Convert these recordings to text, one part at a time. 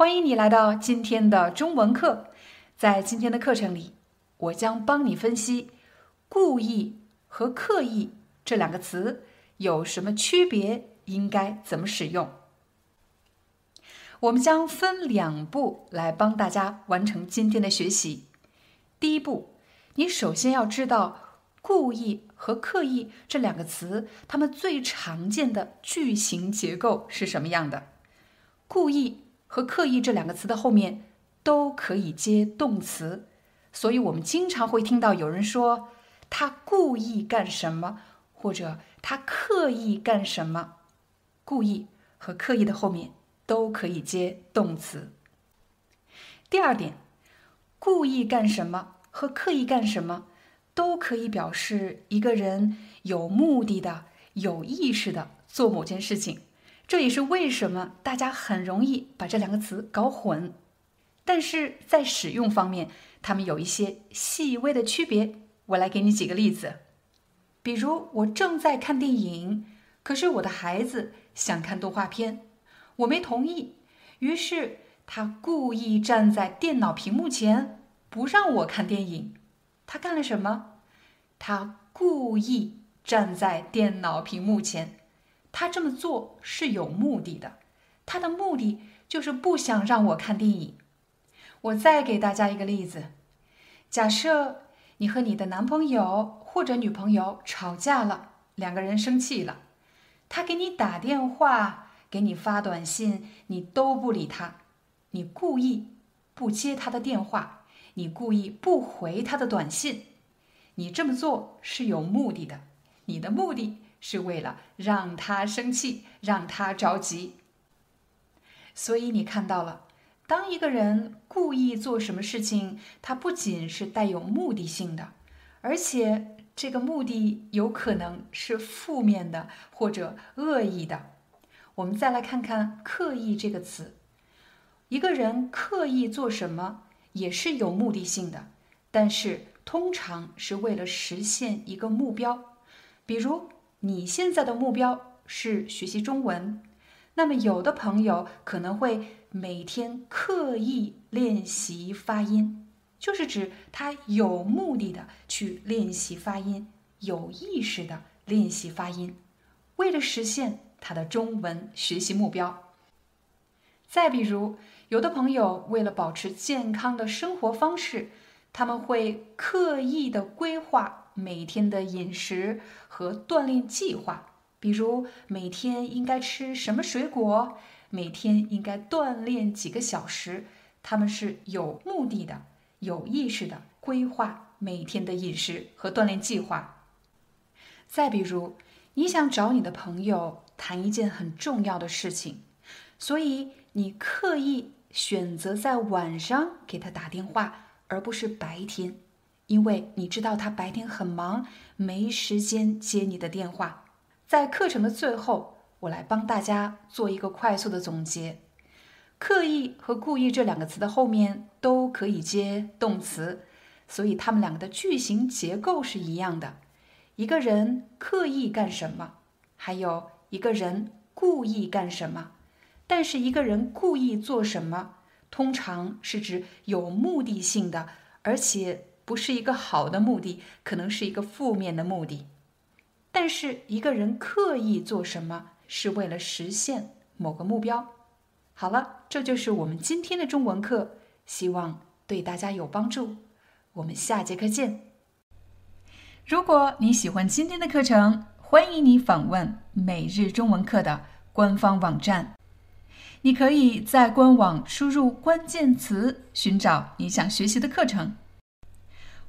欢迎你来到今天的中文课。在今天的课程里，我将帮你分析“故意”和“刻意”这两个词有什么区别，应该怎么使用。我们将分两步来帮大家完成今天的学习。第一步，你首先要知道“故意”和“刻意”这两个词，它们最常见的句型结构是什么样的？“故意”。和刻意这两个词的后面都可以接动词，所以我们经常会听到有人说他故意干什么，或者他刻意干什么。故意和刻意的后面都可以接动词。第二点，故意干什么和刻意干什么都可以表示一个人有目的的、有意识的做某件事情。这也是为什么大家很容易把这两个词搞混，但是在使用方面，它们有一些细微的区别。我来给你几个例子，比如我正在看电影，可是我的孩子想看动画片，我没同意，于是他故意站在电脑屏幕前不让我看电影。他干了什么？他故意站在电脑屏幕前。他这么做是有目的的，他的目的就是不想让我看电影。我再给大家一个例子：假设你和你的男朋友或者女朋友吵架了，两个人生气了，他给你打电话、给你发短信，你都不理他，你故意不接他的电话，你故意不回他的短信，你这么做是有目的的，你的目的。是为了让他生气，让他着急。所以你看到了，当一个人故意做什么事情，他不仅是带有目的性的，而且这个目的有可能是负面的或者恶意的。我们再来看看“刻意”这个词，一个人刻意做什么也是有目的性的，但是通常是为了实现一个目标，比如。你现在的目标是学习中文，那么有的朋友可能会每天刻意练习发音，就是指他有目的的去练习发音，有意识的练习发音，为了实现他的中文学习目标。再比如，有的朋友为了保持健康的生活方式，他们会刻意的规划。每天的饮食和锻炼计划，比如每天应该吃什么水果，每天应该锻炼几个小时，他们是有目的的、有意识的规划每天的饮食和锻炼计划。再比如，你想找你的朋友谈一件很重要的事情，所以你刻意选择在晚上给他打电话，而不是白天。因为你知道他白天很忙，没时间接你的电话。在课程的最后，我来帮大家做一个快速的总结。刻意和故意这两个词的后面都可以接动词，所以它们两个的句型结构是一样的。一个人刻意干什么，还有一个人故意干什么。但是一个人故意做什么，通常是指有目的性的，而且。不是一个好的目的，可能是一个负面的目的。但是一个人刻意做什么，是为了实现某个目标。好了，这就是我们今天的中文课，希望对大家有帮助。我们下节课见。如果你喜欢今天的课程，欢迎你访问每日中文课的官方网站。你可以在官网输入关键词，寻找你想学习的课程。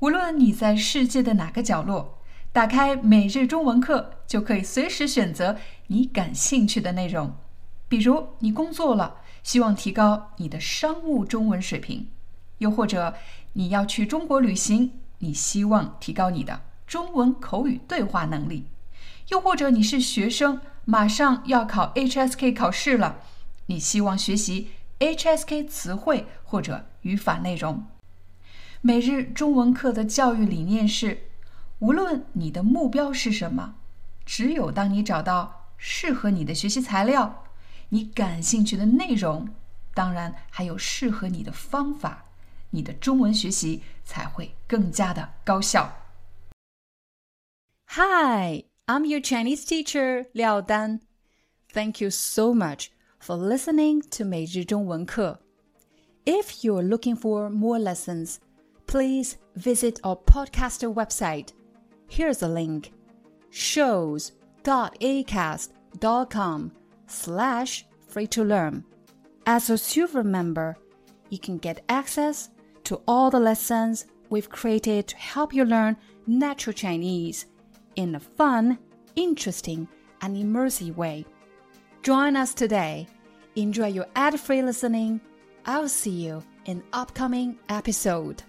无论你在世界的哪个角落，打开每日中文课，就可以随时选择你感兴趣的内容。比如，你工作了，希望提高你的商务中文水平；又或者你要去中国旅行，你希望提高你的中文口语对话能力；又或者你是学生，马上要考 HSK 考试了，你希望学习 HSK 词汇或者语法内容。每日中文课的教育理念是：无论你的目标是什么，只有当你找到适合你的学习材料、你感兴趣的内容，当然还有适合你的方法，你的中文学习才会更加的高效。Hi, I'm your Chinese teacher Liao Dan. Thank you so much for listening to 每日中文课. If you're looking for more lessons, please visit our podcaster website. Here's a link shows.acast.com slash free to learn. As a silver member, you can get access to all the lessons we've created to help you learn natural Chinese in a fun, interesting, and immersive way. Join us today. Enjoy your ad free listening. I'll see you in upcoming episode.